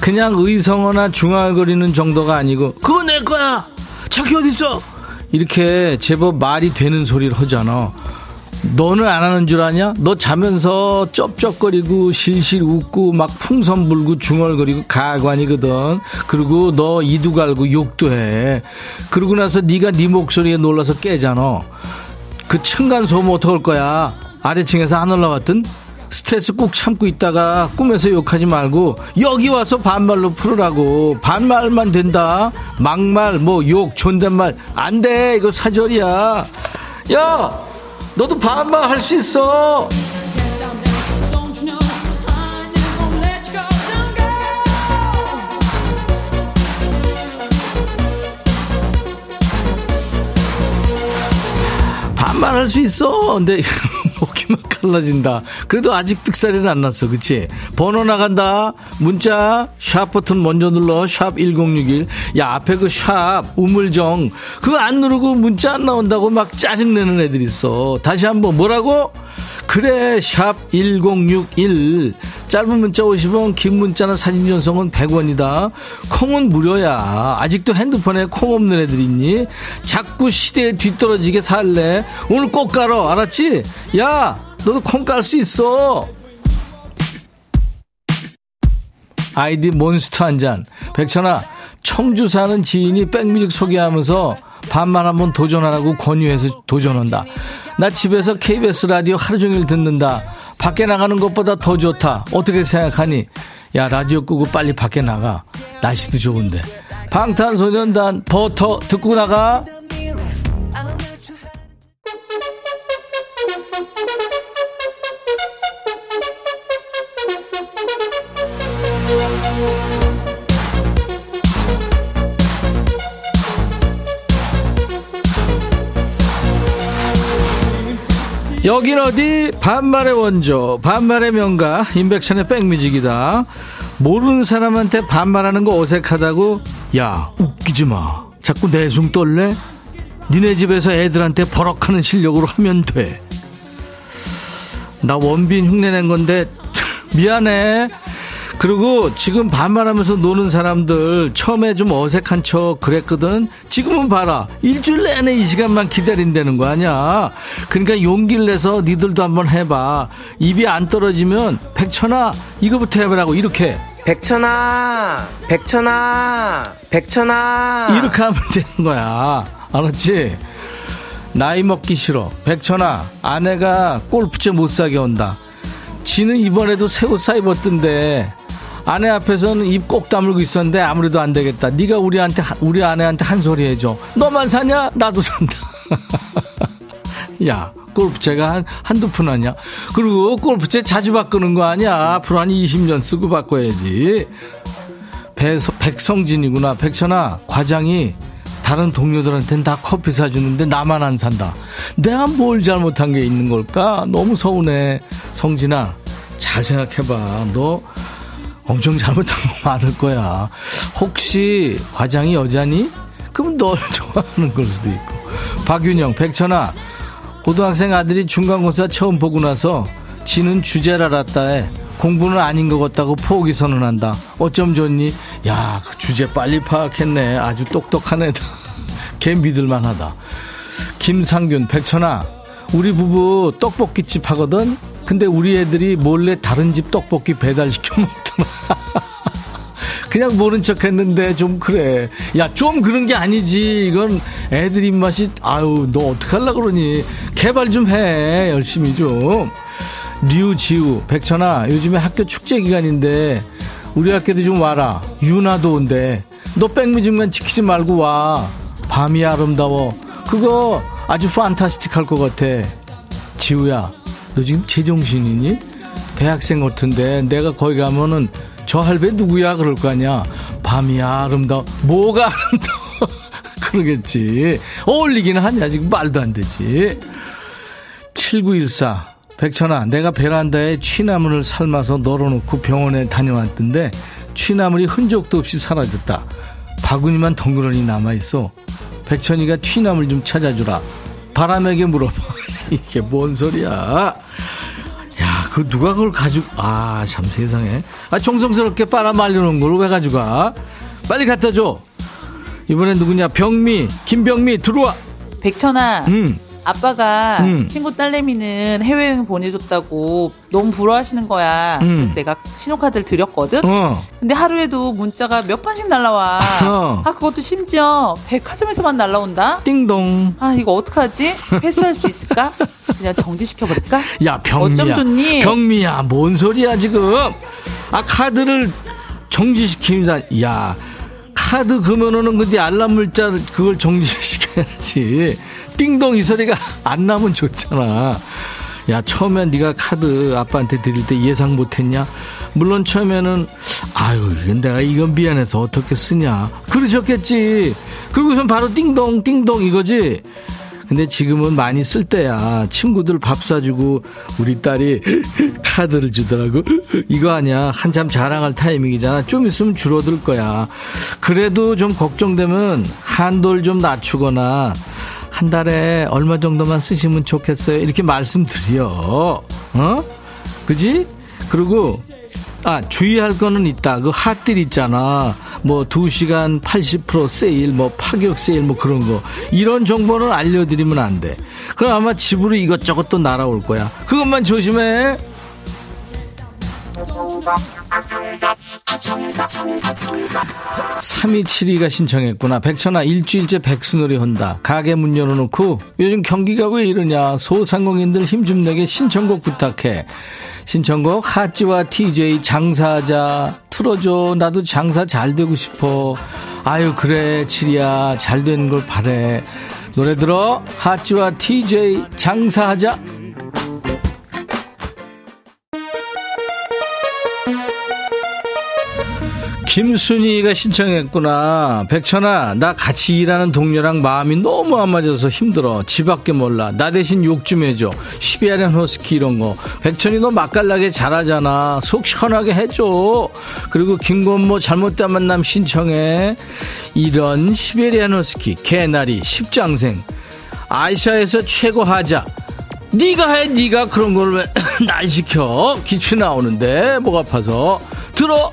그냥 의성어나 중얼거리는 정도가 아니고 그거 내 거야. 저기 어딨어? 이렇게 제법 말이 되는 소리를 하잖아. 너는 안 하는 줄 아냐? 너 자면서 쩝쩝거리고 실실 웃고 막 풍선 불고 중얼거리고 가관이거든. 그리고 너 이도 갈고 욕도 해. 그러고 나서 네가 네 목소리에 놀라서 깨잖아. 그 층간 소음 어떡할 거야? 아래층에서 안 올라왔든 스트레스 꾹 참고 있다가 꿈에서 욕하지 말고 여기 와서 반말로 풀으라고. 반말만 된다. 막말 뭐 욕 존댓말. 안 돼. 이거 사절이야. 야 너도 반말 할 수 있어. 반말할 수 있어. 근데 막 갈라진다. 그래도 아직 삑사리는 안 났어. 그치? 번호 나간다. 문자 샵 버튼 먼저 눌러. 샵 1061. 야 앞에 그 샵 우물정 그거 안 누르고 문자 안 나온다고 막 짜증내는 애들 있어. 다시 한번 뭐라고? 그래 샵 1061 짧은 문자 50원 긴 문자나 사진 전송은 100원이다. 콩은 무료야. 아직도 핸드폰에 콩 없는 애들 있니? 자꾸 시대에 뒤떨어지게 살래. 오늘 꼭 깔어. 알았지? 야 너도 콩 깔 수 있어. 아이디 몬스터 한 잔. 백천아 청주 사는 지인이 백뮤직 소개하면서 반말 한번 도전하라고 권유해서 도전한다 나 집에서 KBS 라디오 하루 종일 듣는다. 밖에 나가는 것보다 더 좋다. 어떻게 생각하니? 야, 라디오 끄고 빨리 밖에 나가. 날씨도 좋은데. 방탄소년단 버터 듣고 나가. 여긴 어디? 반말의 원조 반말의 명가 임백천의 백뮤직이다. 모르는 사람한테 반말하는 거 어색하다고? 야 웃기지 마. 자꾸 내숭 떨래? 니네 집에서 애들한테 버럭하는 실력으로 하면 돼. 나 원빈 흉내낸 건데 미안해 그리고 지금 반말하면서 노는 사람들 처음에 좀 어색한 척 그랬거든. 지금은 봐라. 일주일 내내 이 시간만 기다린다는 거 아니야. 그러니까 용기를 내서 니들도 한번 해봐. 입이 안 떨어지면 백천아 이거부터 해보라고 이렇게. 백천아, 백천아, 백천아. 이렇게 하면 되는 거야. 알았지? 나이 먹기 싫어. 백천아, 아내가 골프채 못 사게 온다. 지는 이번에도 새 옷 사 입었던데 아내 앞에서는 입 꼭 다물고 있었는데 아무래도 안 되겠다. 네가 우리한테 우리 아내한테 한 소리 해줘. 너만 사냐? 나도 산다. (laughs) 야, 골프채가 한, 한두 푼 아니야? 그리고 골프채 자주 바꾸는 거 아니야? 앞으로 한 20년 쓰고 바꿔야지. 배, 백성진이구나. 백천아, 과장이 다른 동료들한테는 다 커피 사주는데 나만 안 산다. 내가 뭘 잘못한 게 있는 걸까? 너무 서운해. 성진아, 잘 생각해봐. 너 엄청 잘못한 거 많을 거야. 혹시 과장이 여자니? 그럼 널 (laughs) 좋아하는 걸 수도 있고. 박윤영, 백천아, 고등학생 아들이 중간고사 처음 보고 나서 지는 주제를 알았다 해. 공부는 아닌 것 같다고 포기 선언한다. 어쩜 좋니? 야, 그 주제 빨리 파악했네. 아주 똑똑한 애다. (laughs) 걔 믿을만 하다. 김상균, 백천아, 우리 부부 떡볶이집 하거든? 근데 우리 애들이 몰래 다른 집 떡볶이 배달시켜 먹더라. (laughs) 그냥 모른 척 했는데 좀 그래. 야, 좀 그런 게 아니지. 이건 애들 입맛이, 아유, 너 어떡할라 그러니. 개발 좀 해. 열심히 좀. 류지우, 백천아, 요즘에 학교 축제 기간인데, 우리 학교도 좀 와라. 유나도 온대. 너 백뮤직만 지키지 말고 와. 밤이 아름다워. 그거 아주 판타스틱 할 것 같아. 지우야, 너 지금 제정신이니? 대학생 같은데 내가 거기 가면은 저 할배 누구야? 그럴 거 아니야. 밤이 아름다워. 뭐가 아름다워? (laughs) 그러겠지. 어울리기는 하냐? 지금 말도 안 되지. 7914 백천아 내가 베란다에 취나물을 삶아서 널어놓고 병원에 다녀왔던데 취나물이 흔적도 없이 사라졌다. 바구니만 덩그러니 남아있어. 백천이가 취나물 좀 찾아주라. 바람에게 물어봐. (laughs) 이게 뭔 소리야 그 누가 그걸 가지고 아 참 세상에. 아 정성스럽게 빨아 말려놓은 걸왜 가져가? 빨리 갖다 줘. 이번엔 누구냐? 병미 김병미 들어와. 백천아. 음. 아빠가 음. 친구 딸내미는 해외여행 보내줬다고 너무 부러워하시는 거야. 음. 그래서 내가 신용카드를 드렸거든. 어. 근데 하루에도 문자가 몇 번씩 날라와. (laughs) 어. 아 그것도 심지어 백화점에서만 날라온다. 띵동. 아 이거 어떡하지? 회수할 수 있을까? 그냥 정지시켜 버릴까? 야 병미야. 어쩜 좋니? 병미야 뭔 소리야 지금? 아 카드를 정지시킵니다. 야 카드 금연오는 근데 알람 물자 그걸 정지시켜야지. 띵동 이 소리가 (laughs) 안 나면 좋잖아. 야 처음엔 네가 카드 아빠한테 드릴 때 예상 못했냐? 물론 처음에는 아유 이건 내가 이건 미안해서 어떻게 쓰냐 그러셨겠지. 그리고선 바로 띵동 띵동 이거지. 근데 지금은 많이 쓸 때야. 친구들 밥 사주고 우리 딸이 (laughs) 카드를 주더라고. (laughs) 이거 아니야. 한참 자랑할 타이밍이잖아. 좀 있으면 줄어들 거야. 그래도 좀 걱정되면 한도를 좀 낮추거나 한 달에 얼마 정도만 쓰시면 좋겠어요. 이렇게 말씀드려. 어? 그지? 그리고 아, 주의할 거는 있다. 그 핫딜 있잖아. 뭐 2시간 80% 세일, 뭐 파격 세일 뭐 그런 거. 이런 정보는 알려드리면 안 돼. 그럼 아마 집으로 이것저것 또 날아올 거야. 그것만 조심해. 3272가 신청했구나. 백천아, 일주일째 백수놀이 한다. 가게 문 열어놓고 요즘 경기가 왜 이러냐. 소상공인들 힘 좀 내게 신청곡 부탁해. 신청곡 하찌와 TJ 장사하자. 틀어줘. 나도 장사 잘 되고 싶어. 아유, 그래, 칠이야. 잘 되는 걸 바래. 노래 들어. 하찌와 TJ 장사하자. 김순희가 신청했구나. 백천아, 나 같이 일하는 동료랑 마음이 너무 안 맞아서 힘들어. 집 밖에 몰라. 나 대신 욕 좀 해줘. 시베리안 허스키 이런 거. 백천이 너 맛깔나게 잘하잖아. 속 시원하게 해줘. 그리고 김건모 잘못된 만남 신청해. 이런 시베리안 허스키, 개나리, 십장생. 아시아에서 최고 하자. 네가 해, 네가 그런 걸 왜 (laughs) 날 시켜? 기침 나오는데 목 아파서 들어.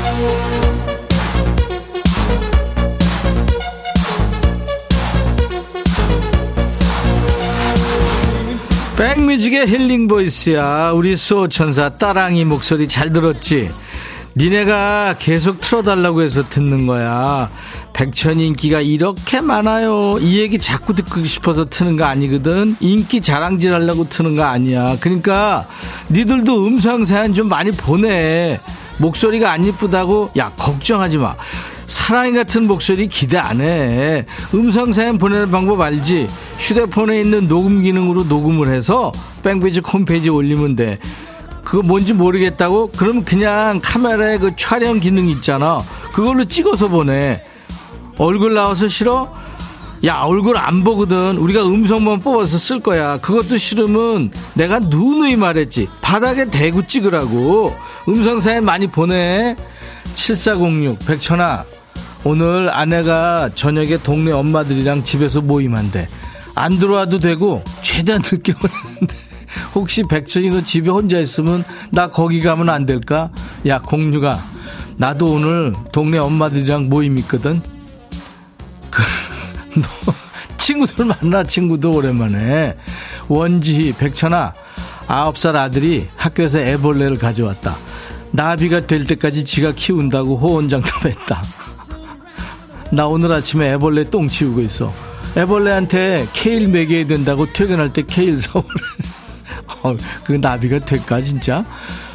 백뮤직의 힐링 보이스야. 우리 수호 천사 따랑이 목소리 잘 들었지? 니네가 계속 틀어달라고 해서 듣는 거야. 백천 인기가 이렇게 많아요. 이 얘기 자꾸 듣고 싶어서 트는 거 아니거든. 인기 자랑질 하려고 트는 거 아니야. 그러니까 니들도 음성 사연 좀 많이 보내. 목소리가 안 이쁘다고 야 걱정하지 마. 사랑이 같은 목소리 기대 안 해. 음성 사연 보내는 방법 알지? 휴대폰에 있는 녹음 기능으로 녹음을 해서 뺑베지 홈페이지에 올리면 돼. 그거 뭔지 모르겠다고? 그럼 그냥 카메라에 그 촬영 기능 있잖아. 그걸로 찍어서 보내. 얼굴 나와서 싫어? 야, 얼굴 안 보거든. 우리가 음성만 뽑아서 쓸 거야. 그것도 싫으면 내가 누누이 말했지. 바닥에 대고 찍으라고. 음성사연 많이 보내. 7406, 백천아. 오늘 아내가 저녁에 동네 엄마들이랑 집에서 모임한대. 안 들어와도 되고, 최대한 늦게 오는데. (laughs) 혹시 백천이 너 집에 혼자 있으면 나 거기 가면 안 될까? 야, 공유가. 나도 오늘 동네 엄마들이랑 모임 있거든. 그, (laughs) 너 친구들 만나 친구도 오랜만에 원지 백천아 아홉 살 아들이 학교에서 애벌레를 가져왔다 나비가 될 때까지 지가 키운다고 호언장담 했다 나 오늘 아침에 애벌레 똥 치우고 있어 애벌레한테 케일 먹여야 된다고 퇴근할 때 케일 사오래 (laughs) 어, 그 나비가 될까 진짜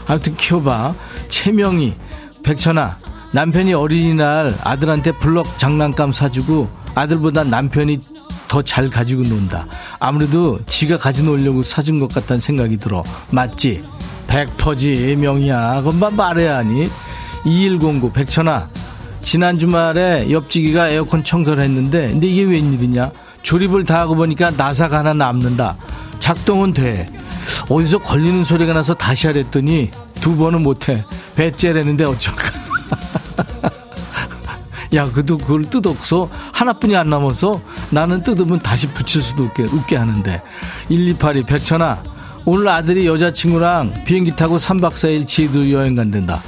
아무튼 키워봐 채명이 백천아 남편이 어린이날 아들한테 블럭 장난감 사주고 아들보다 남편이 더 잘 가지고 논다. 아무래도 지가 가져놓으려고 사준 것 같다는 생각이 들어. 맞지? 백퍼지 명이야. 그건 말해야 하니? 2109 백천아 지난 주말에 옆지기가 에어컨 청소를 했는데 근데 이게 웬일이냐? 조립을 다 하고 보니까 나사가 하나 남는다. 작동은 돼. 어디서 걸리는 소리가 나서 다시 하랬더니 두 번은 못해. 배째라는데 어쩔까? (laughs) 야, 그도 그걸 뜯었어. 하나뿐이 안 남아서 나는 뜯으면 다시 붙일 수도 없게, 웃게 하는데. 1282, 백천아. 오늘 아들이 여자친구랑 비행기 타고 3박 4일 지도 여행 간댄다.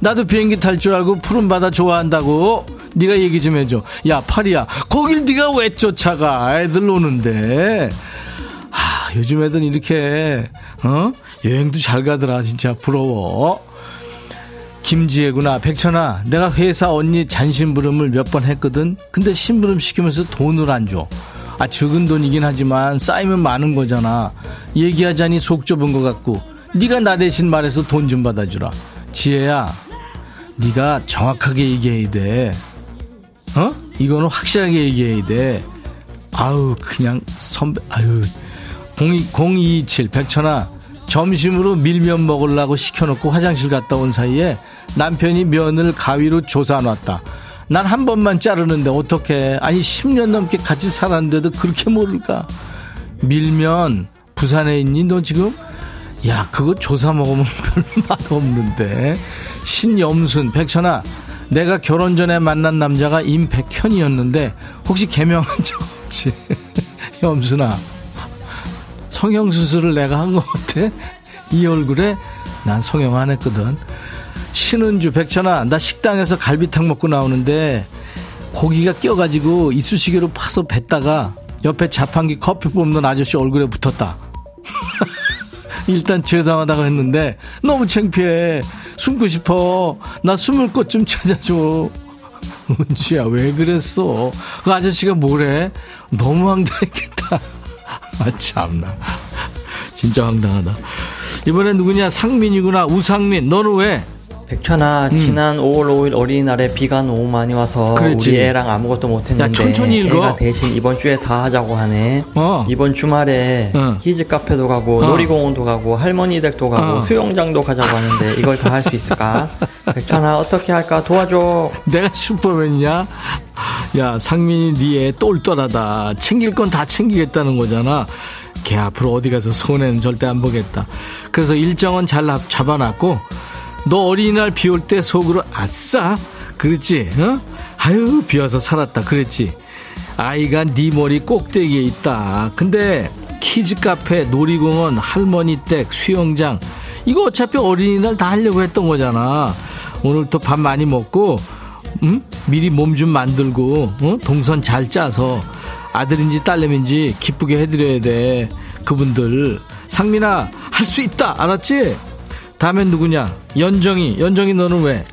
나도 비행기 탈 줄 알고 푸른 바다 좋아한다고. 네가 얘기 좀 해줘. 야, 파리야. 거길 네가 왜 쫓아가? 애들 노는데. 아, 요즘 애들 이렇게, 어? 여행도 잘 가더라. 진짜 부러워. 김지혜구나. 백천아, 내가 회사 언니 잔심부름을 몇 번 했거든. 근데 심부름 시키면서 돈을 안 줘. 아, 적은 돈이긴 하지만 쌓이면 많은 거잖아. 얘기하자니 속 좁은 것 같고. 네가 나 대신 말해서 돈 좀 받아주라. 지혜야, 네가 정확하게 얘기해야 돼. 어? 이거는 확실하게 얘기해야 돼. 아우 그냥 선배 아유 02, 027 백천아 점심으로 밀면 먹으려고 시켜놓고 화장실 갔다 온 사이에 남편이 면을 가위로 조사놨다. 난 한 번만 자르는데 어떻게? 아니 10년 넘게 같이 살았는데도 그렇게 모를까? 밀면 부산에 있니 너 지금? 야 그거 조사 먹으면 (laughs) 별로 맛없는데 신염순 백천아 내가 결혼 전에 만난 남자가 임백현이었는데 혹시 개명한 적 없지? (laughs) 염순아 성형수술을 내가 한 것 같아? 이 얼굴에 난 성형 안 했거든 신은주 백천아 나 식당에서 갈비탕 먹고 나오는데 고기가 껴가지고 이쑤시개로 파서 뱉다가 옆에 자판기 커피 뽑는 아저씨 얼굴에 붙었다 (laughs) 일단 죄송하다고 했는데 너무 창피해 숨고 싶어. 나 숨을 곳 좀 찾아줘. (laughs) 은지야 왜 그랬어? 그 아저씨가 뭐래? 너무 황당했겠다. (laughs) 아 참나. 진짜 황당하다. 이번엔 누구냐? 상민이구나. 우상민. 너는 왜 백천아, 음. 지난 5월 5일 어린이날에 비가 너무 많이 와서 그렇지. 우리 애랑 아무것도 못했는데 야, 천천히 읽어. 애가 대신 이번 주에 다 하자고 하네. 어. 이번 주말에 어. 키즈 카페도 가고 어. 놀이공원도 가고 할머니 댁도 가고 어. 수영장도 가자고 하는데 이걸 다 할 수 있을까? (laughs) 백천아 어떻게 할까 도와줘. 내가 슈퍼맨이냐? 야 상민이 니애 똘똘하다. 챙길 건 다 챙기겠다는 거잖아. 걔 앞으로 어디 가서 손해는 절대 안 보겠다. 그래서 일정은 잘 잡아놨고 너 어린이날 비 올 때 속으로 아싸 그랬지 어? 아유 비 와서 살았다 그랬지 아이가 네 머리 꼭대기에 있다 근데 키즈 카페 놀이공원 할머니 댁 수영장 이거 어차피 어린이날 다 하려고 했던 거잖아 오늘 또 밥 많이 먹고 응? 미리 몸 좀 만들고 어? 동선 잘 짜서 아들인지 딸내미인지 기쁘게 해드려야 돼 그분들 상민아 할 수 있다 알았지? 다음엔 누구냐? 연정이. 연정이 너는 왜?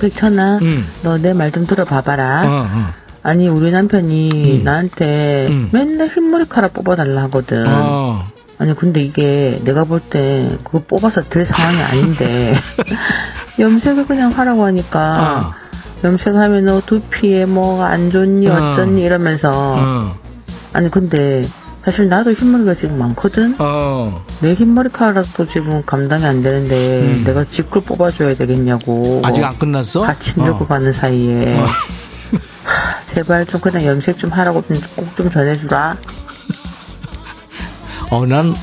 백천아, 응. 너내 말 좀 들어봐봐라. 어, 어. 아니 우리 남편이 응. 나한테 응. 맨날 흰머리카락 뽑아달라 하거든. 어. 아니 근데 이게 내가 볼 때 그거 뽑아서 될 상황이 아닌데 (laughs) 염색을 그냥 하라고 하니까 어. 염색하면 너 두피에 뭐안 좋니 어. 어쩌니 이러면서 어. 아니 근데 사실 나도 흰머리가 지금 많거든. 어. 내 흰머리카락도 지금 감당이 안 되는데 음. 내가 직글 뽑아줘야 되겠냐고. 아직 안 끝났어? 같이 늙고 어. 가는 사이에. 어. 하, 제발 좀 그냥 염색 좀 하라고 꼭 좀 전해주라. 어, 난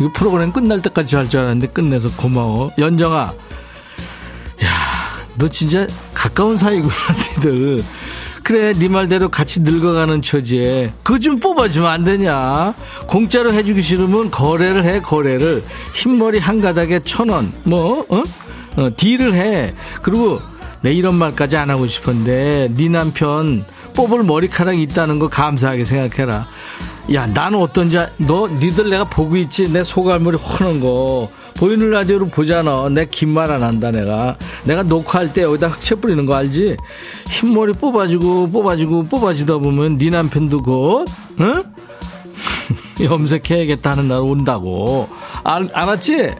이거 프로그램 끝날 때까지 할 줄 알았는데 끝내서 고마워. 연정아. 야, 너 진짜 가까운 사이구나, 니들. 그래 네 말대로 같이 늙어가는 처지에 그 좀 뽑아주면 안 되냐? 공짜로 해주기 싫으면 거래를 해 거래를. 흰머리 한 가닥에 천원. 뭐 어? 어 딜을 해. 그리고 내 이런 말까지 안 하고 싶은데 네 남편 뽑을 머리카락이 있다는 거 감사하게 생각해라. 야 나는 어떤지 너 니들 내가 보고 있지. 내 소갈머리 훤한 거 보이는 라디오로 보잖아. 내 긴 말 안 한다, 내가. 내가 녹화할 때 여기다 흑채 뿌리는 거 알지? 흰머리 뽑아주고, 뽑아주고, 뽑아주다 보면 네 남편도 곧, 응? (laughs) 염색해야겠다 하는 날 온다고. 알, 알았지?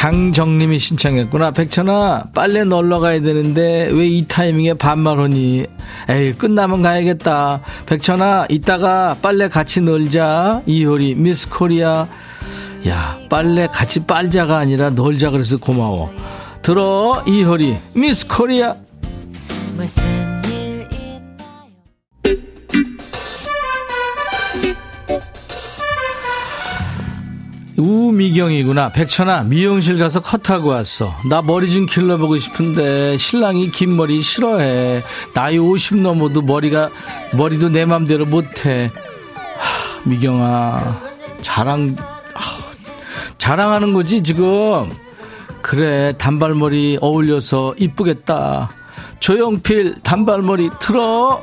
강정님이 신청했구나. 백천아, 빨래 널러 가야 되는데 왜 이 타이밍에 반말하니? 에이, 끝나면 가야겠다. 백천아, 이따가 빨래 같이 널자. 이효리, 미스 코리아. 야, 빨래 같이 빨자가 아니라 널자 그래서 고마워. 들어, 이효리, 미스 코리아. 우미경이구나. 백천아, 미용실 가서 컷하고 왔어. 나 머리 좀 길러보고 싶은데, 신랑이 긴 머리 싫어해. 나이 50 넘어도 머리가, 머리도 내 맘대로 못해. 하, 미경아, 자랑, 하, 자랑하는 거지, 지금? 그래, 단발머리 어울려서 이쁘겠다. 조영필, 단발머리 틀어!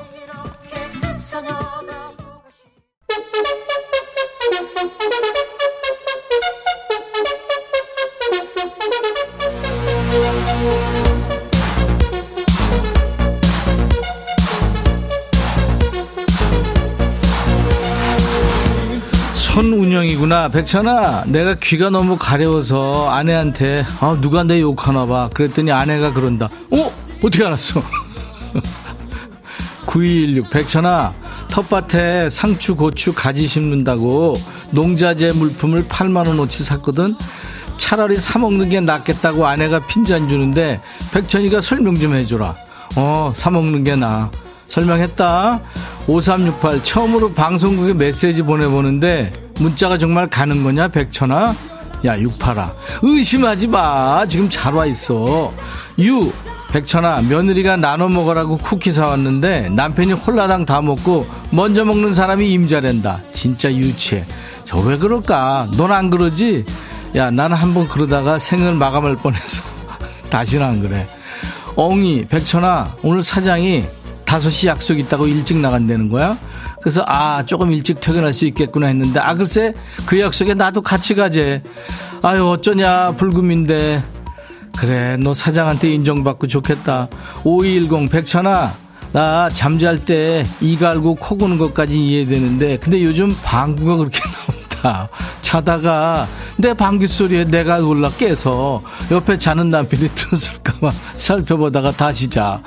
손운영이구나. 백천아, 내가 귀가 너무 가려워서 아내한테, 아, 누가 내 욕하나 봐. 그랬더니 아내가 그런다. 어? 어떻게 알았어? (laughs) 9216, 백천아, 텃밭에 상추, 고추, 가지 심는다고 농자재 물품을 8만원어치 샀거든? 차라리 사 먹는 게 낫겠다고 아내가 핀잔 주는데, 백천이가 설명 좀 해줘라. 어, 사 먹는 게 나아. 설명했다. 5368 처음으로 방송국에 메시지 보내보는데 문자가 정말 가는 거냐 백천아? 야 68아 의심하지 마 지금 잘 와 있어 유 백천아 며느리가 나눠 먹으라고 쿠키 사왔는데 남편이 홀라당 다 먹고 먼저 먹는 사람이 임자랜다 진짜 유치해 저 왜 그럴까 넌 안 그러지? 야 나는 한번 그러다가 생을 마감할 뻔해서 (laughs) 다시는 안 그래. 엉이 백천아 오늘 사장이 5시 약속 있다고 일찍 나간다는 거야? 그래서 아 조금 일찍 퇴근할 수 있겠구나 했는데 아 글쎄 그 약속에 나도 같이 가재. 아유 어쩌냐 불금인데. 그래 너 사장한테 인정받고 좋겠다. 5210 백천아 나 잠잘 때 이 갈고 코 고는 것까지 이해되는데 근데 요즘 방구가 그렇게 (laughs) 나온다 자다가 내 방귀 소리에 내가 놀라 깨서 옆에 자는 남편이 (laughs) 들었을까봐 살펴보다가 다시 자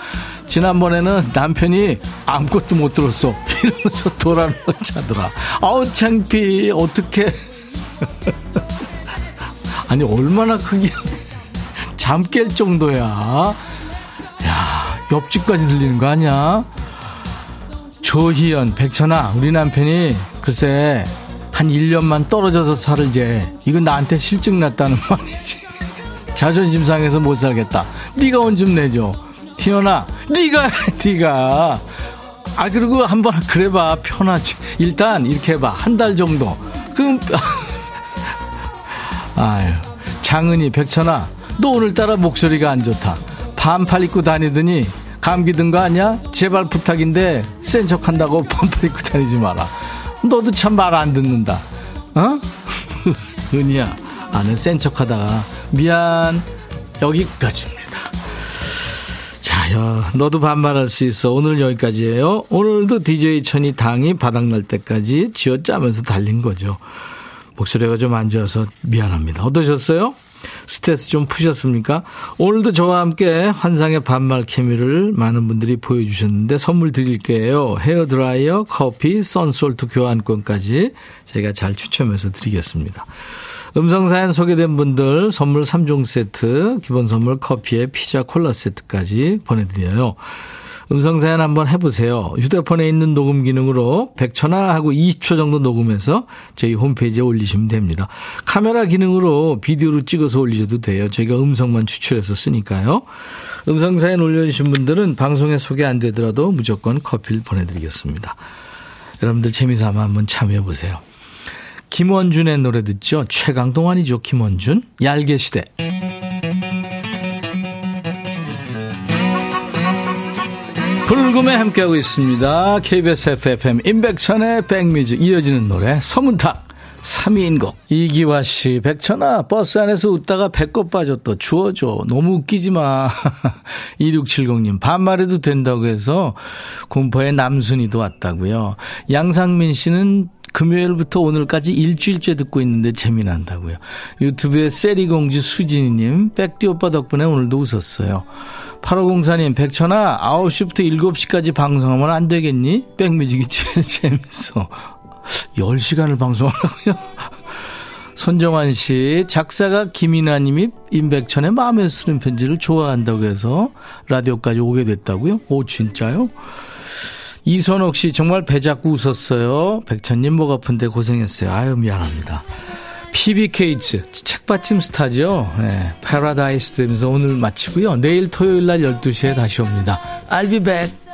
지난번에는 남편이 아무것도 못 들었어. 이러면서 돌아누워 자더라. 아우, 창피. 어떻게. (laughs) 아니, 얼마나 크게. (laughs) 잠 깰 정도야. 야, 옆집까지 들리는 거 아니야? 조희연, 백천아, 우리 남편이 글쎄, 한 1년만 떨어져서 살을제. 이건 나한테 실증 났다는 (laughs) 말이지. 자존심 상해서 못 살겠다. 네가 원좀 내줘. 희연아, 네가 (laughs) 네가 아 그리고 한번 그래봐 편하지. 일단 이렇게 해봐 한 달 정도. 그럼 (laughs) 아유 장은이 백천아, 너 오늘따라 목소리가 안 좋다. 반팔 입고 다니더니 감기 든 거 아니야? 제발 부탁인데 센 척한다고 반팔 입고 다니지 마라. 너도 참 말 안 듣는다. 어? (laughs) 은희야, 나는 센 척 하다가 미안. 여기까지. 야, 너도 반말할 수 있어. 오늘 여기까지예요. 오늘도 DJ 천이 당이 바닥날 때까지 쥐어짜면서 달린 거죠. 목소리가 좀 안 좋아서 미안합니다. 어떠셨어요? 스트레스 좀 푸셨습니까? 오늘도 저와 함께 환상의 반말 케미를 많은 분들이 보여주셨는데 선물 드릴게요. 헤어드라이어, 커피, 선솔트 교환권까지 저희가 잘 추첨해서 드리겠습니다. 음성사연 소개된 분들 선물 3종 세트, 기본 선물 커피에 피자 콜라 세트까지 보내드려요. 음성사연 한번 해보세요. 휴대폰에 있는 녹음 기능으로 100초나 하고 20초 정도 녹음해서 저희 홈페이지에 올리시면 됩니다. 카메라 기능으로 비디오로 찍어서 올리셔도 돼요. 저희가 음성만 추출해서 쓰니까요. 음성사연 올려주신 분들은 방송에 소개 안 되더라도 무조건 커피를 보내드리겠습니다. 여러분들 재미삼아 한번 참여해보세요. 김원준의 노래 듣죠? 최강동 아니죠? 김원준? 얄개시대. 불금에 함께하고 있습니다. KBS FFM 임백천의 백뮤직 이어지는 노래 서문탁 3위인 곡 이기화 씨 백천아 버스 안에서 웃다가 배꼽 빠졌다 주워줘 너무 웃기지 마 (laughs) 2670님 반말해도 된다고 해서 공포의 남순이도 왔다고요 양상민 씨는 금요일부터 오늘까지 일주일째 듣고 있는데 재미난다고요. 유튜브에 세리공주 수진이님, 백디 오빠 덕분에 오늘도 웃었어요. 8504님, 백천아, 9시부터 7시까지 방송하면 안 되겠니? 백뮤직이 제일 (laughs) 재밌어. 10시간을 방송하라고요? (laughs) 손정환 씨, 작사가 김이나 님이 임백천의 마음에 쓰는 편지를 좋아한다고 해서 라디오까지 오게 됐다고요? 오, 진짜요? 이선옥 씨 정말 배 잡고 웃었어요. 백천님 목 아픈데 고생했어요. 아유 미안합니다. 피비 케이츠 책받침 스타죠. 네, 파라다이스 들으면서 오늘 마치고요. 내일 토요일 날 12시에 다시 옵니다. I'll be back.